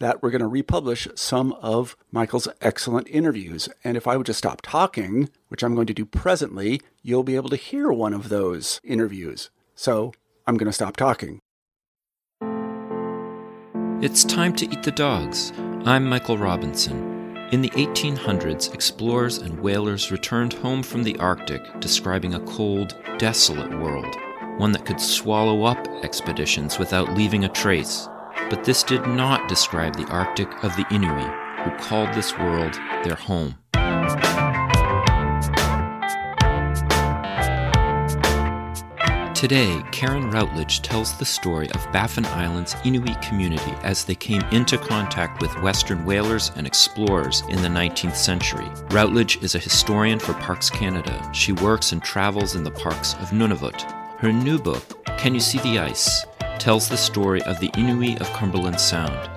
that we're going to republish some of Michael's excellent interviews. And if I would just stop talking, which I'm going to do presently, you'll be able to hear one of those interviews. So I'm going to stop talking. It's time to eat the dogs. I'm Michael Robinson. In the 1800s, explorers and whalers returned home from the Arctic describing a cold, desolate world, one that could swallow up expeditions without leaving a trace. But this did not describe the Arctic of the Inuit, who called this world their home. Today, Karen Routledge tells the story of Baffin Island's Inuit community as they came into contact with Western whalers and explorers in the 19th century. Routledge is a historian for Parks Canada. She works and travels in the parks of Nunavut. Her new book, Can You See the Ice? Tells the story of the Inuit of Cumberland Sound.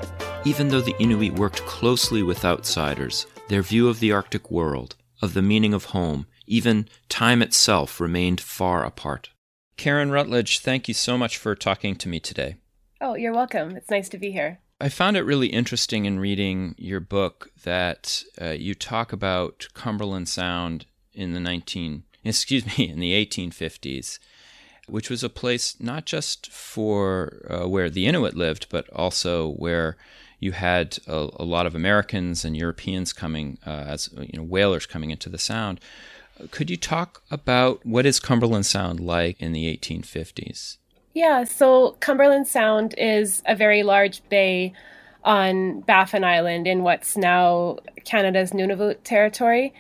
Even though the Inuit worked closely with outsiders, their view of the Arctic world, of the meaning of home, even time itself remained far apart. Karen Routledge, thank you so much for talking to me today. Oh, you're welcome. It's nice to be here. I found it really interesting in reading your book that uh, you talk about Cumberland Sound in the 19 excuse me in the 1850s which was a place not just for uh, where the Inuit lived but also where you had a, a lot of Americans and Europeans coming uh, as you know whalers coming into the sound could you talk about what is Cumberland Sound like in the 1850s? Yeah, so Cumberland Sound is a very large bay on Baffin Island in what's now Canada's Nunavut territory.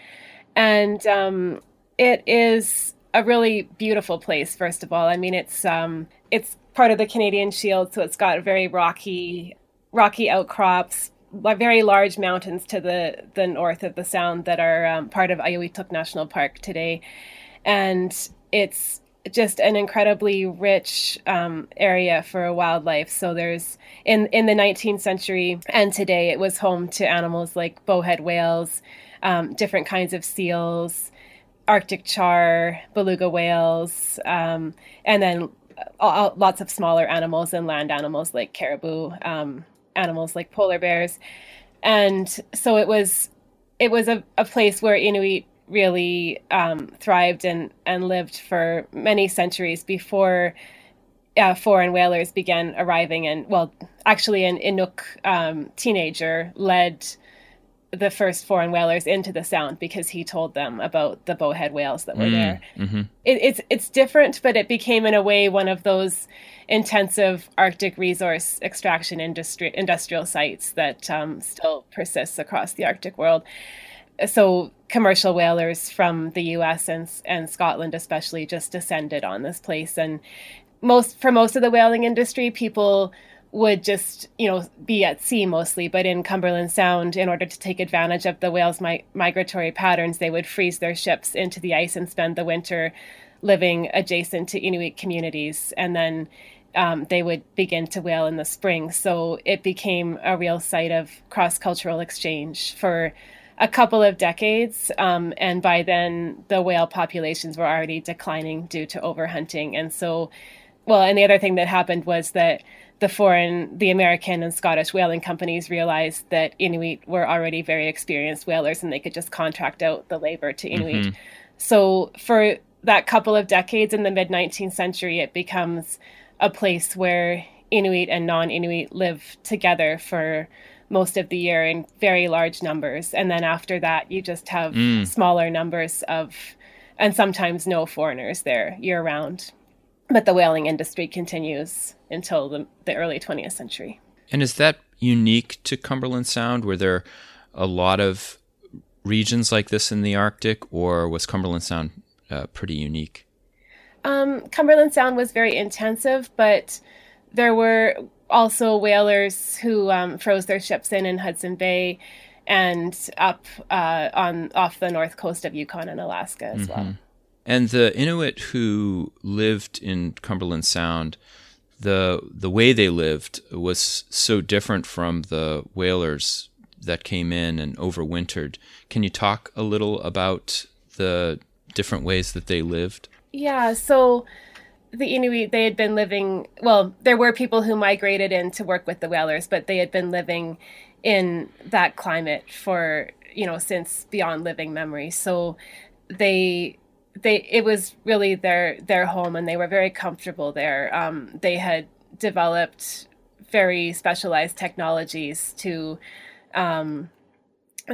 And um, it is a really beautiful place, first of all. I mean, it's um, it's part of the Canadian Shield, so it's got very rocky, rocky outcrops, very large mountains to the the north of the Sound that are um, part of Auyuittuq National Park today, and it's just an incredibly rich um, area for wildlife. So there's in in the 19th century and today it was home to animals like bowhead whales, um, different kinds of seals, Arctic char, beluga whales, um, and then uh, lots of smaller animals and land animals like caribou um, animals like polar bears. And so it was it was a, a place where Inuit really um, thrived and, and lived for many centuries before uh, foreign whalers began arriving. And well, actually, an Inuk um, teenager led the first foreign whalers into the sound because he told them about the bowhead whales that were mm, there. Mm-hmm. It, it's it's different, but it became in a way one of those intensive Arctic resource extraction industry industrial sites that um, still persists across the Arctic world. So commercial whalers from the U.S. and and Scotland especially just descended on this place, and most for most of the whaling industry, people would just, you know, be at sea mostly, but in Cumberland Sound, in order to take advantage of the whales' mi- migratory patterns, they would freeze their ships into the ice and spend the winter living adjacent to Inuit communities. And then um, they would begin to whale in the spring. So it became a real site of cross cultural exchange for a couple of decades. Um, and by then, the whale populations were already declining due to overhunting. And so, well, and the other thing that happened was that the foreign, the American and Scottish whaling companies realized that Inuit were already very experienced whalers and they could just contract out the labor to Inuit. Mm-hmm. So for that couple of decades in the mid 19th century, it becomes a place where Inuit and non Inuit live together for most of the year in very large numbers. And then after that, you just have mm. smaller numbers of, and sometimes no foreigners there year round. But the whaling industry continues until the, the early 20th century. And is that unique to Cumberland Sound? Were there a lot of regions like this in the Arctic, or was Cumberland Sound uh, pretty unique? Um, Cumberland Sound was very intensive, but there were also whalers who um, froze their ships in in Hudson Bay and up uh, on off the north coast of Yukon and Alaska as mm-hmm. well. And the Inuit who lived in Cumberland Sound, the the way they lived was so different from the whalers that came in and overwintered. Can you talk a little about the different ways that they lived? Yeah, so the Inuit, they had been living, well, there were people who migrated in to work with the whalers, but they had been living in that climate for, you know, since beyond living memory. So they, they, it was really their, their home and they were very comfortable there. Um, they had developed very specialized technologies to, um,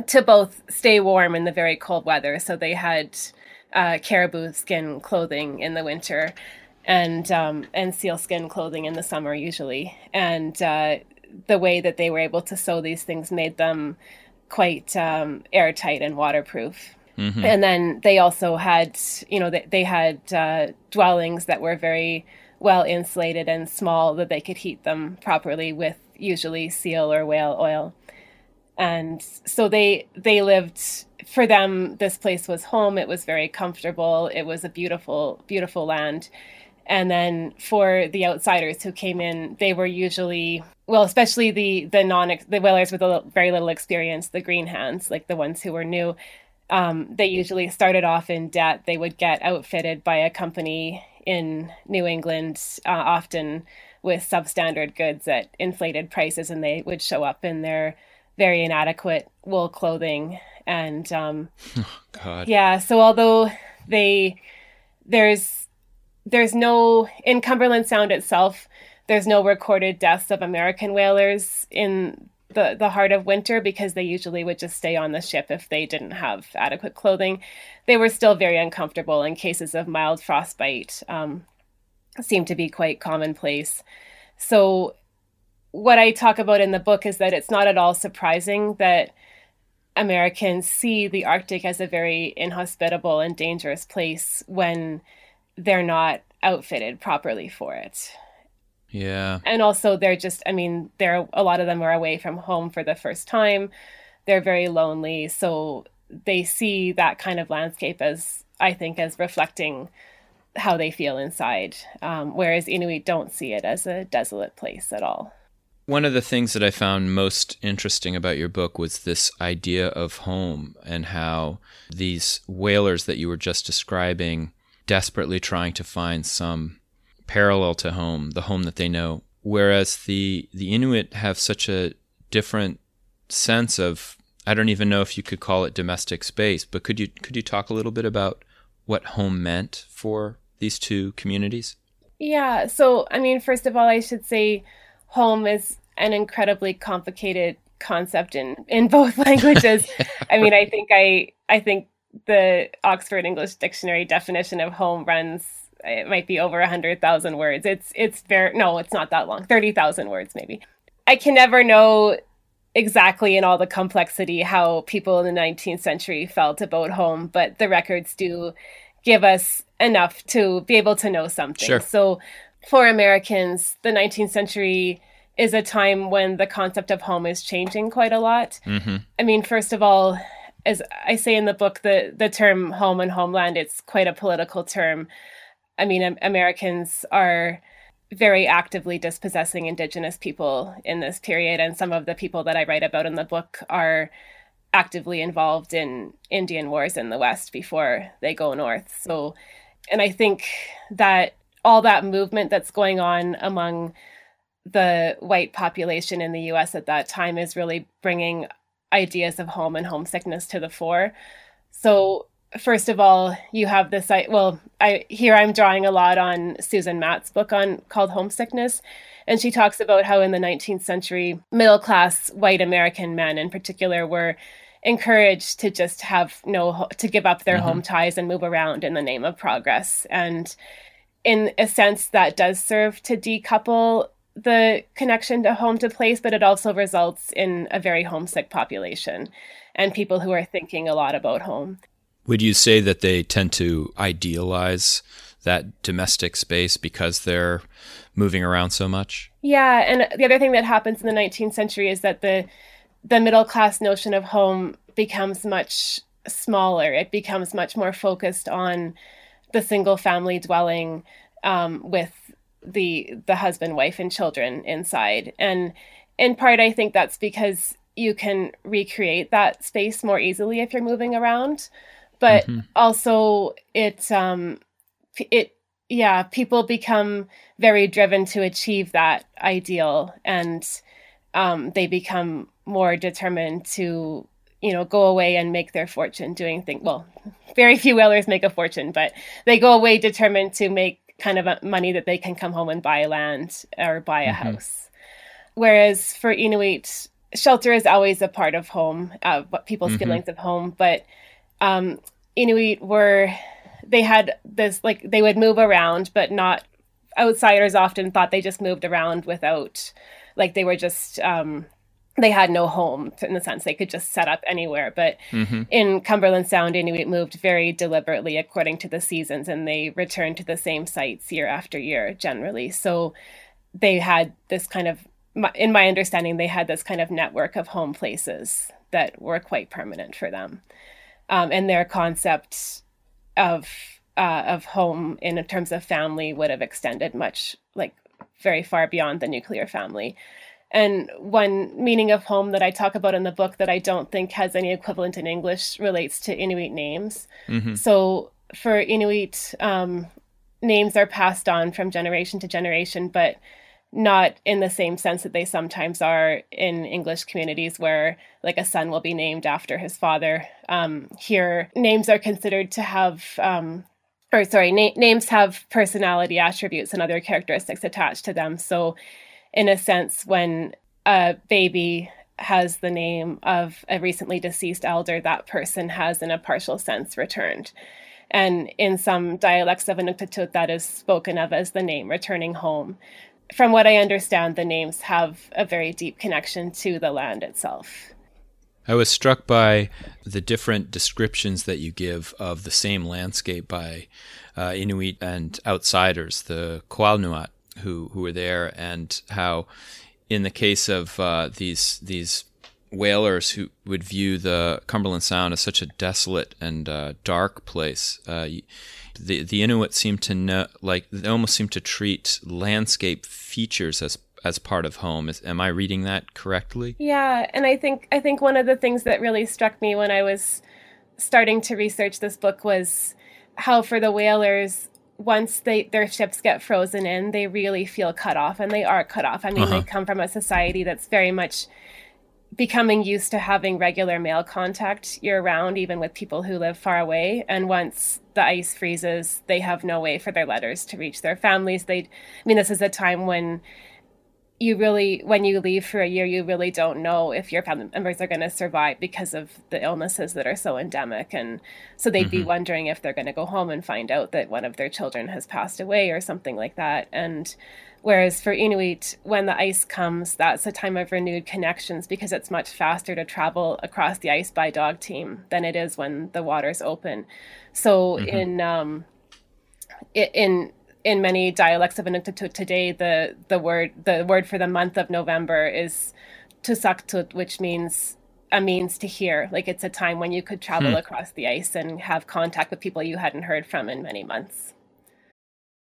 to both stay warm in the very cold weather. So they had, uh, caribou skin clothing in the winter and um, and sealskin clothing in the summer usually. And uh, the way that they were able to sew these things made them quite um, airtight and waterproof. Mm-hmm. And then they also had, you know, they, they had uh, dwellings that were very well insulated and small that they could heat them properly with usually seal or whale oil. And so they they lived for them this place was home it was very comfortable it was a beautiful beautiful land and then for the outsiders who came in they were usually well especially the the non the whalers with a little, very little experience the green hands like the ones who were new um, they usually started off in debt they would get outfitted by a company in new england uh, often with substandard goods at inflated prices and they would show up in their very inadequate wool clothing and um, oh, yeah so although they there's there's no in Cumberland Sound itself. There's no recorded deaths of American whalers in the the heart of winter because they usually would just stay on the ship if they didn't have adequate clothing. They were still very uncomfortable, and cases of mild frostbite um, seem to be quite commonplace. So, what I talk about in the book is that it's not at all surprising that Americans see the Arctic as a very inhospitable and dangerous place when they're not outfitted properly for it. Yeah. And also they're just I mean, they're a lot of them are away from home for the first time. They're very lonely, so they see that kind of landscape as I think as reflecting how they feel inside. Um, whereas Inuit don't see it as a desolate place at all. One of the things that I found most interesting about your book was this idea of home and how these whalers that you were just describing desperately trying to find some parallel to home, the home that they know. Whereas the the Inuit have such a different sense of I don't even know if you could call it domestic space, but could you could you talk a little bit about what home meant for these two communities? Yeah, so I mean, first of all, I should say home is an incredibly complicated concept in in both languages. I mean, I think I I think the Oxford English Dictionary definition of home runs it might be over 100,000 words. It's it's very no, it's not that long. 30,000 words maybe. I can never know exactly in all the complexity how people in the 19th century felt about home, but the records do give us enough to be able to know something. Sure. So for Americans, the 19th century is a time when the concept of home is changing quite a lot. Mm-hmm. I mean, first of all, as I say in the book, the the term home and homeland it's quite a political term. I mean, Americans are very actively dispossessing indigenous people in this period and some of the people that I write about in the book are actively involved in Indian wars in the west before they go north. So and I think that all that movement that's going on among the white population in the US at that time is really bringing ideas of home and homesickness to the fore. So first of all, you have this. I well, I here I'm drawing a lot on Susan Matt's book on called Homesickness, and she talks about how in the 19th century, middle class white American men in particular were encouraged to just have no to give up their mm-hmm. home ties and move around in the name of progress and in a sense that does serve to decouple the connection to home to place but it also results in a very homesick population and people who are thinking a lot about home would you say that they tend to idealize that domestic space because they're moving around so much? Yeah, and the other thing that happens in the 19th century is that the the middle class notion of home becomes much smaller. It becomes much more focused on the single family dwelling um, with the the husband, wife, and children inside. And in part, I think that's because you can recreate that space more easily if you're moving around but mm-hmm. also it um it yeah people become very driven to achieve that ideal and um they become more determined to you know go away and make their fortune doing things well very few whalers make a fortune but they go away determined to make kind of money that they can come home and buy land or buy a mm-hmm. house whereas for inuit shelter is always a part of home uh, people's mm-hmm. feelings of home but um, Inuit were they had this like they would move around, but not outsiders often thought they just moved around without like they were just um, they had no home in the sense they could just set up anywhere. But mm-hmm. in Cumberland Sound, Inuit moved very deliberately according to the seasons, and they returned to the same sites year after year generally. So they had this kind of, in my understanding, they had this kind of network of home places that were quite permanent for them um, and their concept of uh, of home in terms of family would have extended much like very far beyond the nuclear family. And one meaning of home that I talk about in the book that I don't think has any equivalent in English relates to Inuit names. Mm-hmm. So for Inuit, um, names are passed on from generation to generation, but not in the same sense that they sometimes are in English communities where like a son will be named after his father. Um, here, names are considered to have, um, or sorry, na- names have personality attributes and other characteristics attached to them. So, in a sense, when a baby has the name of a recently deceased elder, that person has, in a partial sense, returned. And in some dialects of Inuktitut, that is spoken of as the name returning home from what I understand, the names have a very deep connection to the land itself. I was struck by the different descriptions that you give of the same landscape by uh, Inuit and outsiders, the Qualnuat who who were there, and how, in the case of uh, these these whalers who would view the Cumberland Sound as such a desolate and uh, dark place, uh, the the Inuit seem to know, like they almost seem to treat landscape features as as part of home. Is, am I reading that correctly? Yeah, and I think I think one of the things that really struck me when I was starting to research this book was how for the whalers once they their ships get frozen in, they really feel cut off, and they are cut off. I mean, uh-huh. they come from a society that's very much becoming used to having regular mail contact year round, even with people who live far away. And once the ice freezes, they have no way for their letters to reach their families. They, I mean, this is a time when you really, when you leave for a year, you really don't know if your family members are going to survive because of the illnesses that are so endemic. And so they'd mm-hmm. be wondering if they're going to go home and find out that one of their children has passed away or something like that. And Whereas for Inuit, when the ice comes, that's a time of renewed connections because it's much faster to travel across the ice by dog team than it is when the water's open. So mm-hmm. in um, in in many dialects of Inuktitut today, the the word the word for the month of November is Tusaqtuut, which means a means to hear. Like it's a time when you could travel hmm. across the ice and have contact with people you hadn't heard from in many months.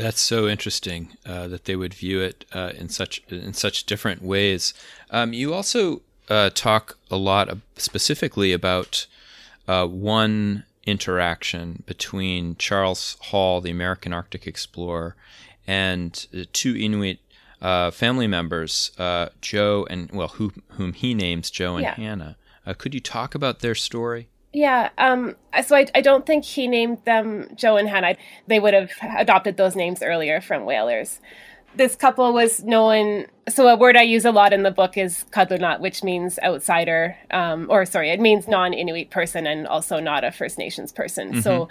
That's so interesting uh, that they would view it uh, in such in such different ways. Um, you also uh, talk a lot specifically about uh, one interaction between Charles Hall, the American Arctic explorer, and two Inuit uh, family members, uh, Joe and well, who, whom he names Joe and yeah. Hannah. Uh, could you talk about their story? Yeah. Um, so I, I don't think he named them Joe and Hannah. They would have adopted those names earlier from whalers. This couple was known. So a word I use a lot in the book is kadlunat, which means outsider, um, or sorry, it means non-Inuit person and also not a First Nations person. Mm-hmm. So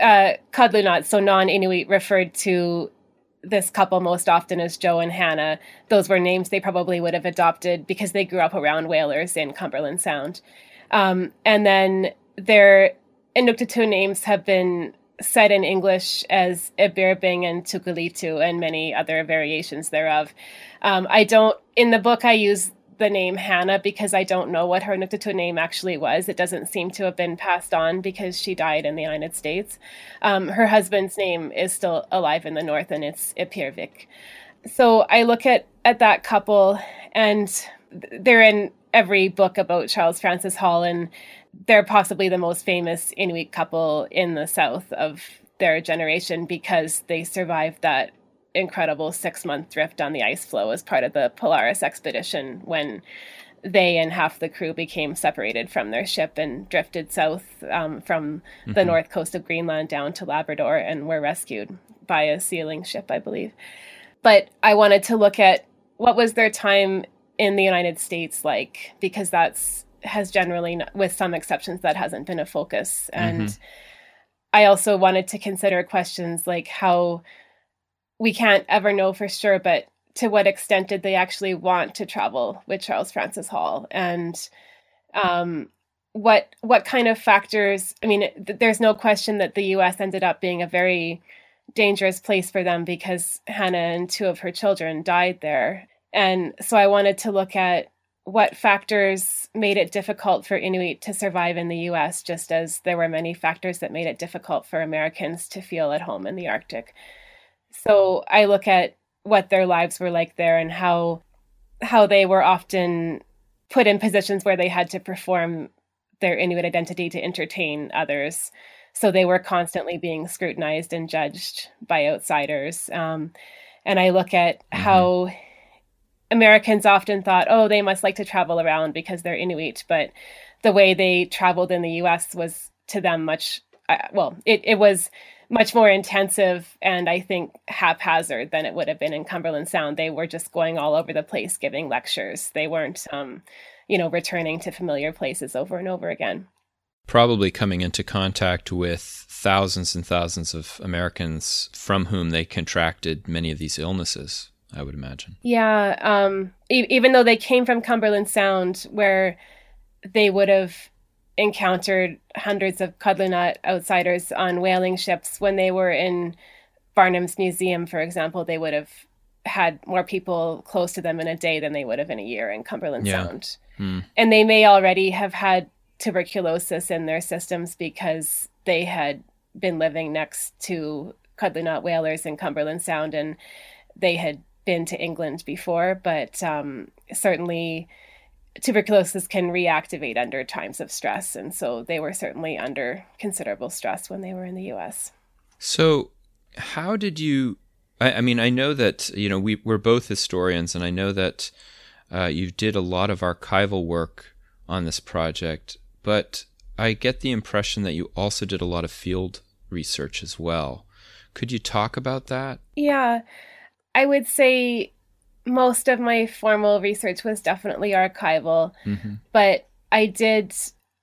uh, kadlunat, so non-Inuit, referred to this couple most often as Joe and Hannah. Those were names they probably would have adopted because they grew up around whalers in Cumberland Sound. Um, and then their Inuktitut names have been said in English as Ebierbing and Tookoolito and many other variations thereof. Um, I don't, in the book, I use the name Hannah because I don't know what her Inuktitut name actually was. It doesn't seem to have been passed on because she died in the United States. Um, her husband's name is still alive in the North and it's Ipirvik. So I look at, at that couple and they're in every book about Charles Francis Hall, and they're possibly the most famous Inuit couple in the South of their generation because they survived that incredible six month drift on the ice floe as part of the Polaris expedition when they and half the crew became separated from their ship and drifted south um, from mm-hmm. the north coast of Greenland down to Labrador and were rescued by a sealing ship, I believe. But I wanted to look at what was their time in the United States like because that's has generally with some exceptions that hasn't been a focus. And mm-hmm. I also wanted to consider questions like how we can't ever know for sure but to what extent did they actually want to travel with Charles Francis Hall? And um, what what kind of factors I mean th- there's no question that the US ended up being a very dangerous place for them because Hannah and two of her children died there and so I wanted to look at what factors made it difficult for Inuit to survive in the US, just as there were many factors that made it difficult for Americans to feel at home in the Arctic. So I look at what their lives were like there and how how they were often put in positions where they had to perform their Inuit identity to entertain others. So they were constantly being scrutinized and judged by outsiders. Um, and I look at mm-hmm. how Americans often thought, oh, they must like to travel around because they're Inuit, but the way they traveled in the U.S. was to them much uh, well. It it was much more intensive and I think haphazard than it would have been in Cumberland Sound. They were just going all over the place giving lectures. They weren't, um, you know, returning to familiar places over and over again. Probably coming into contact with thousands and thousands of Americans from whom they contracted many of these illnesses. I would imagine. Yeah. Um, e- even though they came from Cumberland Sound, where they would have encountered hundreds of Kadlunat outsiders on whaling ships, when they were in Barnum's Museum, for example, they would have had more people close to them in a day than they would have in a year in Cumberland yeah. Sound. Hmm. And they may already have had tuberculosis in their systems because they had been living next to Kadlunat whalers in Cumberland Sound and they had been to England before, but um, certainly tuberculosis can reactivate under times of stress. And so they were certainly under considerable stress when they were in the US. So, how did you? I, I mean, I know that, you know, we, we're both historians, and I know that uh, you did a lot of archival work on this project, but I get the impression that you also did a lot of field research as well. Could you talk about that? Yeah. I would say most of my formal research was definitely archival, mm-hmm. but I did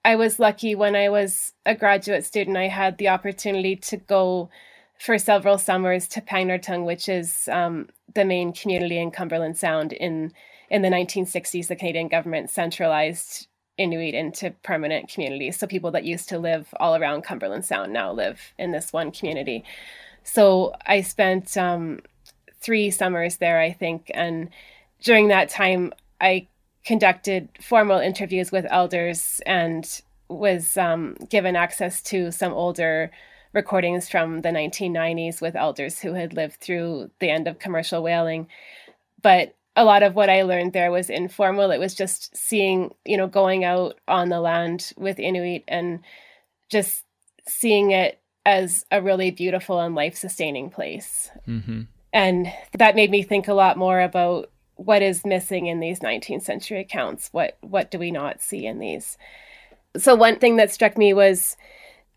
I was lucky when I was a graduate student I had the opportunity to go for several summers to Pangnirtung, which is um, the main community in Cumberland Sound in in the 1960s the Canadian government centralized Inuit into permanent communities. So people that used to live all around Cumberland Sound now live in this one community. So I spent um, three summers there, I think, and during that time, I conducted formal interviews with elders and was um, given access to some older recordings from the 1990s with elders who had lived through the end of commercial whaling. But a lot of what I learned there was informal. It was just seeing, you know, going out on the land with Inuit and just seeing it as a really beautiful and life sustaining place. Mm-hmm. And that made me think a lot more about what is missing in these 19th century accounts. What what do we not see in these? So one thing that struck me was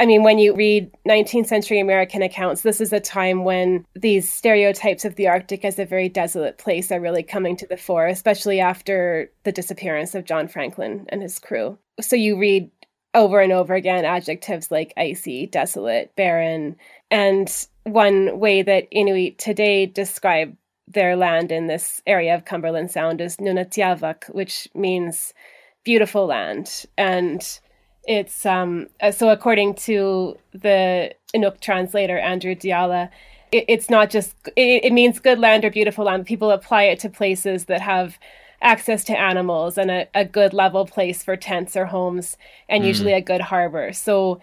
I mean, when you read 19th century American accounts, this is a time when these stereotypes of the Arctic as a very desolate place are really coming to the fore, especially after the disappearance of John Franklin and his crew. So you read over and over again adjectives like icy, desolate, barren. And one way that Inuit today describe their land in this area of Cumberland Sound is Nunatiavak, which means beautiful land. And it's um, uh, so according to the Inuk translator Andrew Dialla, it, it's not just it, it, means good land or beautiful land. People apply it to places that have access to animals and a, a good level place for tents or homes, and mm. usually a good harbor. So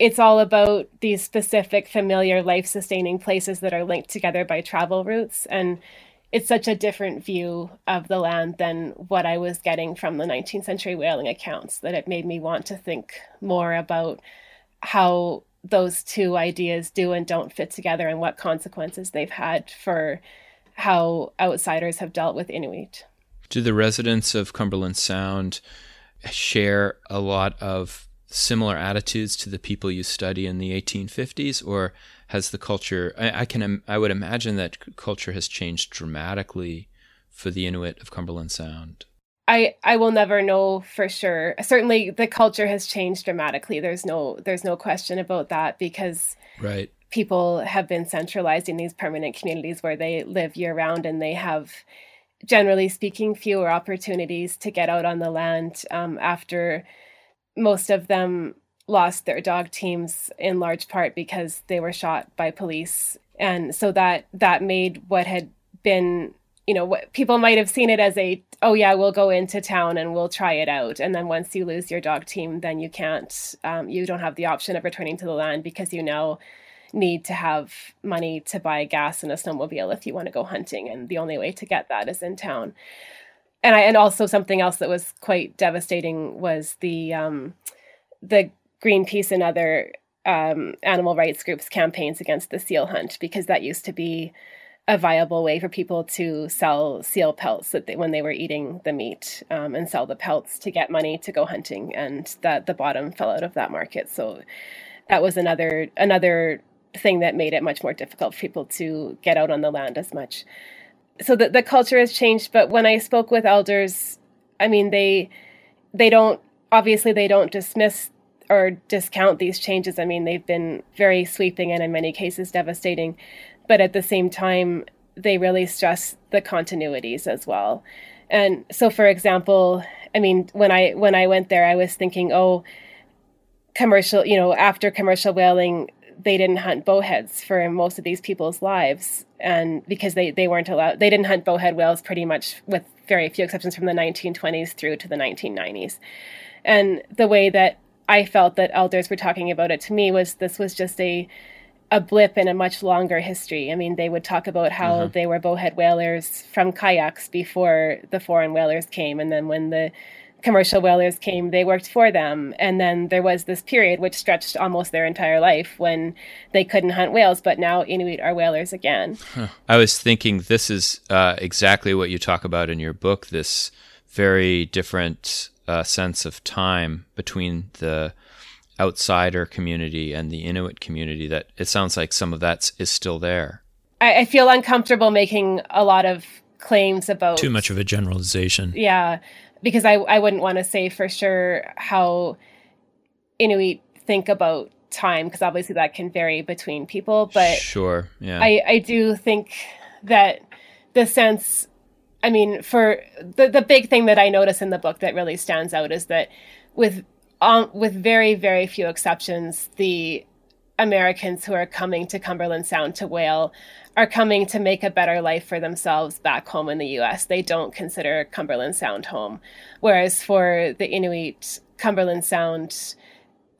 it's all about these specific familiar life sustaining places that are linked together by travel routes and it's such a different view of the land than what I was getting from the 19th century whaling accounts that it made me want to think more about how those two ideas do and don't fit together and what consequences they've had for how outsiders have dealt with Inuit. Do the residents of Cumberland Sound share a lot of similar attitudes to the people you study in the 1850s, or has the culture? I, I can I would imagine that culture has changed dramatically for the Inuit of Cumberland Sound. I, I will never know for sure. Certainly the culture has changed dramatically. There's no there's no question about that because right. people have been centralized in these permanent communities where they live year round and they have generally speaking fewer opportunities to get out on the land um, after most of them lost their dog teams in large part because they were shot by police. And so that that made what had been you know what people might have seen it as a oh yeah we'll go into town and we'll try it out. And then once you lose your dog team then you can't um, you don't have the option of returning to the land because you now need to have money to buy gas and a snowmobile if you want to go hunting. And the only way to get that is in town and I and also something else that was quite devastating was the um, the Greenpeace and other um, animal rights groups campaigns against the seal hunt because that used to be a viable way for people to sell seal pelts that they, when they were eating the meat um, and sell the pelts to get money to go hunting and that the bottom fell out of that market. So that was another another thing that made it much more difficult for people to get out on the land as much so the, the culture has changed but when i spoke with elders i mean they they don't obviously they don't dismiss or discount these changes. I mean they've been very sweeping and in many cases devastating but at the same time they really stress the continuities as well. And so for example i mean when i when i went there i was thinking oh commercial you know after commercial whaling they didn't hunt bowheads for most of these people's lives and because they, they weren't allowed they didn't hunt bowhead whales pretty much with very few exceptions from the 1920s through to the 1990s and the way that i felt that elders were talking about it to me was this was just a a blip in a much longer history. I mean, they would talk about how mm-hmm. they were bowhead whalers from kayaks before the foreign whalers came, and then when the commercial whalers came, they worked for them. And then there was this period which stretched almost their entire life when they couldn't hunt whales, but now Inuit are whalers again. Huh. I was thinking this is uh, exactly what you talk about in your book this very different uh, sense of time between the outsider community and the Inuit community that it sounds like some of that is still there. I, I feel uncomfortable making a lot of claims about too much of a generalization. Yeah, because I I wouldn't want to say for sure how Inuit think about time because obviously that can vary between people. But sure, yeah, I I do think that the sense. I mean, for the the big thing that I notice in the book that really stands out is that with um, with very very few exceptions, the Americans who are coming to Cumberland Sound to whale are coming to make a better life for themselves back home in the US. They don't consider Cumberland Sound home. Whereas for the Inuit, Cumberland Sound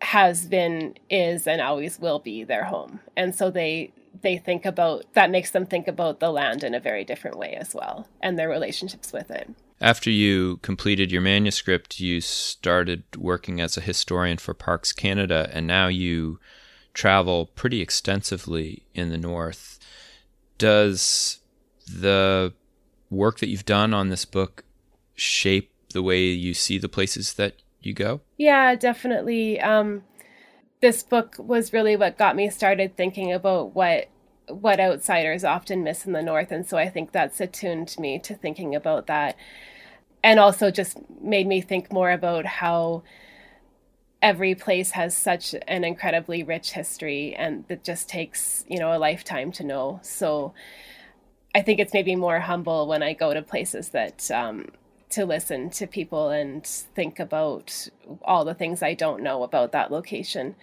has been, is, and always will be their home. And so they they think about that makes them think about the land in a very different way as well and their relationships with it. After you completed your manuscript, you started working as a historian for Parks Canada, and now you travel pretty extensively in the North does the work that you've done on this book shape the way you see the places that you go? Yeah, definitely. Um, this book was really what got me started thinking about what what outsiders often miss in the north and so i think that's attuned me to thinking about that and also just made me think more about how every place has such an incredibly rich history and that just takes you know a lifetime to know so i think it's maybe more humble when i go to places that um, to listen to people and think about all the things i don't know about that location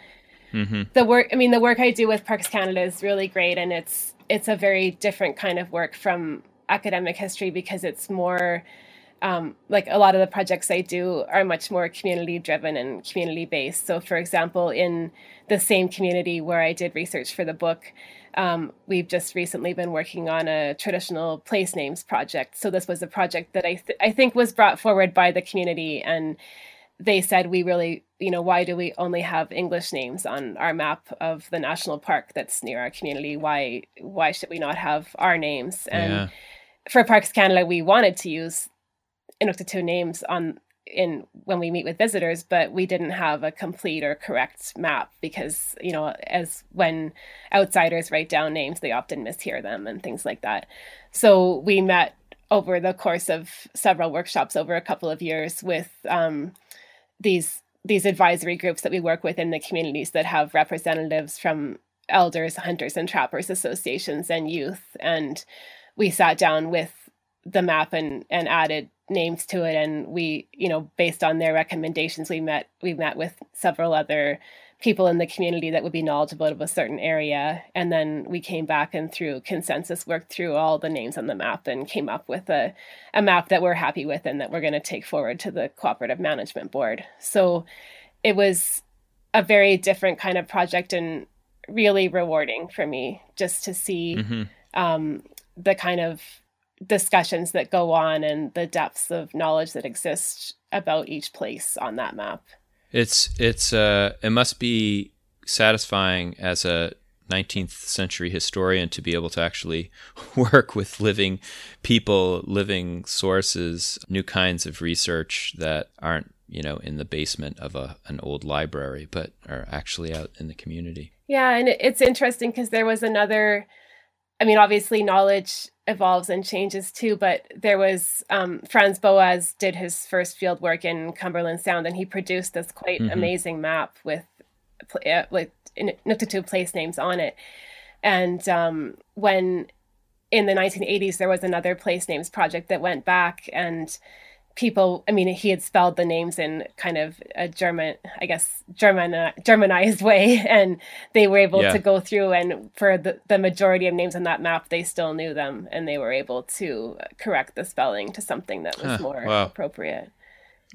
mm-hmm. the work i mean the work i do with parks canada is really great and it's it's a very different kind of work from academic history because it's more um, like a lot of the projects I do are much more community driven and community based. So, for example, in the same community where I did research for the book, um, we've just recently been working on a traditional place names project. So, this was a project that I, th- I think was brought forward by the community. And they said, we really, you know, why do we only have English names on our map of the national park that's near our community? Why, why should we not have our names? And yeah. for Parks Canada, we wanted to use Inuktitut names on in when we meet with visitors, but we didn't have a complete or correct map because you know as when outsiders write down names, they often mishear them and things like that. So we met over the course of several workshops over a couple of years with um, these these advisory groups that we work with in the communities that have representatives from elders, hunters, and trappers associations and youth, and we sat down with the map and and added names to it and we you know based on their recommendations we met we met with several other people in the community that would be knowledgeable of a certain area and then we came back and through consensus worked through all the names on the map and came up with a, a map that we're happy with and that we're going to take forward to the cooperative management board so it was a very different kind of project and really rewarding for me just to see mm-hmm. um, the kind of discussions that go on and the depths of knowledge that exist about each place on that map. It's it's uh it must be satisfying as a 19th century historian to be able to actually work with living people, living sources, new kinds of research that aren't, you know, in the basement of a an old library, but are actually out in the community. Yeah, and it's interesting because there was another I mean, obviously knowledge evolves and changes too. But there was um, Franz Boas did his first field work in Cumberland Sound, and he produced this quite mm-hmm. amazing map with uh, like Inuktitut place names on it. And um, when in the 1980s there was another place names project that went back and people i mean he had spelled the names in kind of a german i guess german uh, germanized way and they were able yeah. to go through and for the, the majority of names on that map they still knew them and they were able to correct the spelling to something that was huh, more wow. appropriate.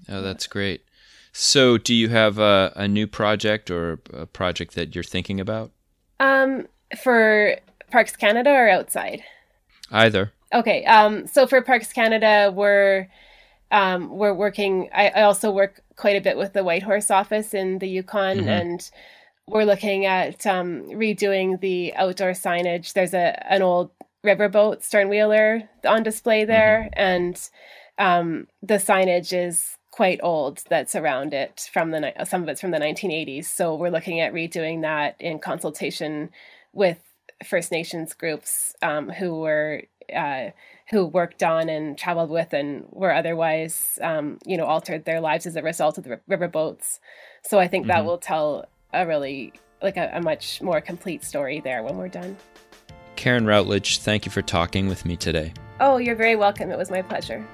Oh that's great. So do you have a, a new project or a project that you're thinking about? Um for parks canada or outside? Either. Okay um so for parks canada we're um, we're working. I, I, also work quite a bit with the Whitehorse office in the Yukon, mm-hmm. and we're looking at um, redoing the outdoor signage. There's a an old riverboat sternwheeler on display there, mm-hmm. and um, the signage is quite old that's around it from the some of it's from the 1980s. So we're looking at redoing that in consultation with First Nations groups um, who were uh, who worked on and traveled with and were otherwise um, you know altered their lives as a result of the river boats. So I think mm-hmm. that will tell a really like a, a much more complete story there when we're done. Karen Routledge, thank you for talking with me today. Oh, you're very welcome. It was my pleasure.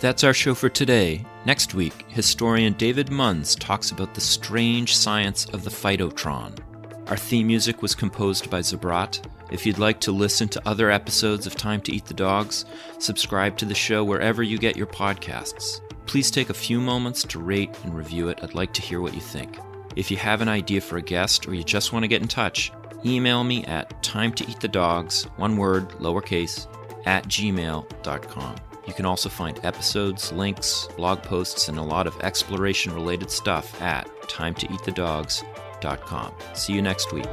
That's our show for today. Next week, historian David Munns talks about the strange science of the phytotron. Our theme music was composed by Zabrat. If you'd like to listen to other episodes of Time to Eat the Dogs, subscribe to the show wherever you get your podcasts. Please take a few moments to rate and review it. I'd like to hear what you think. If you have an idea for a guest or you just want to get in touch, email me at time to eat the dogs, one word, lowercase, at gmail.com. You can also find episodes, links, blog posts, and a lot of exploration related stuff at See you next week.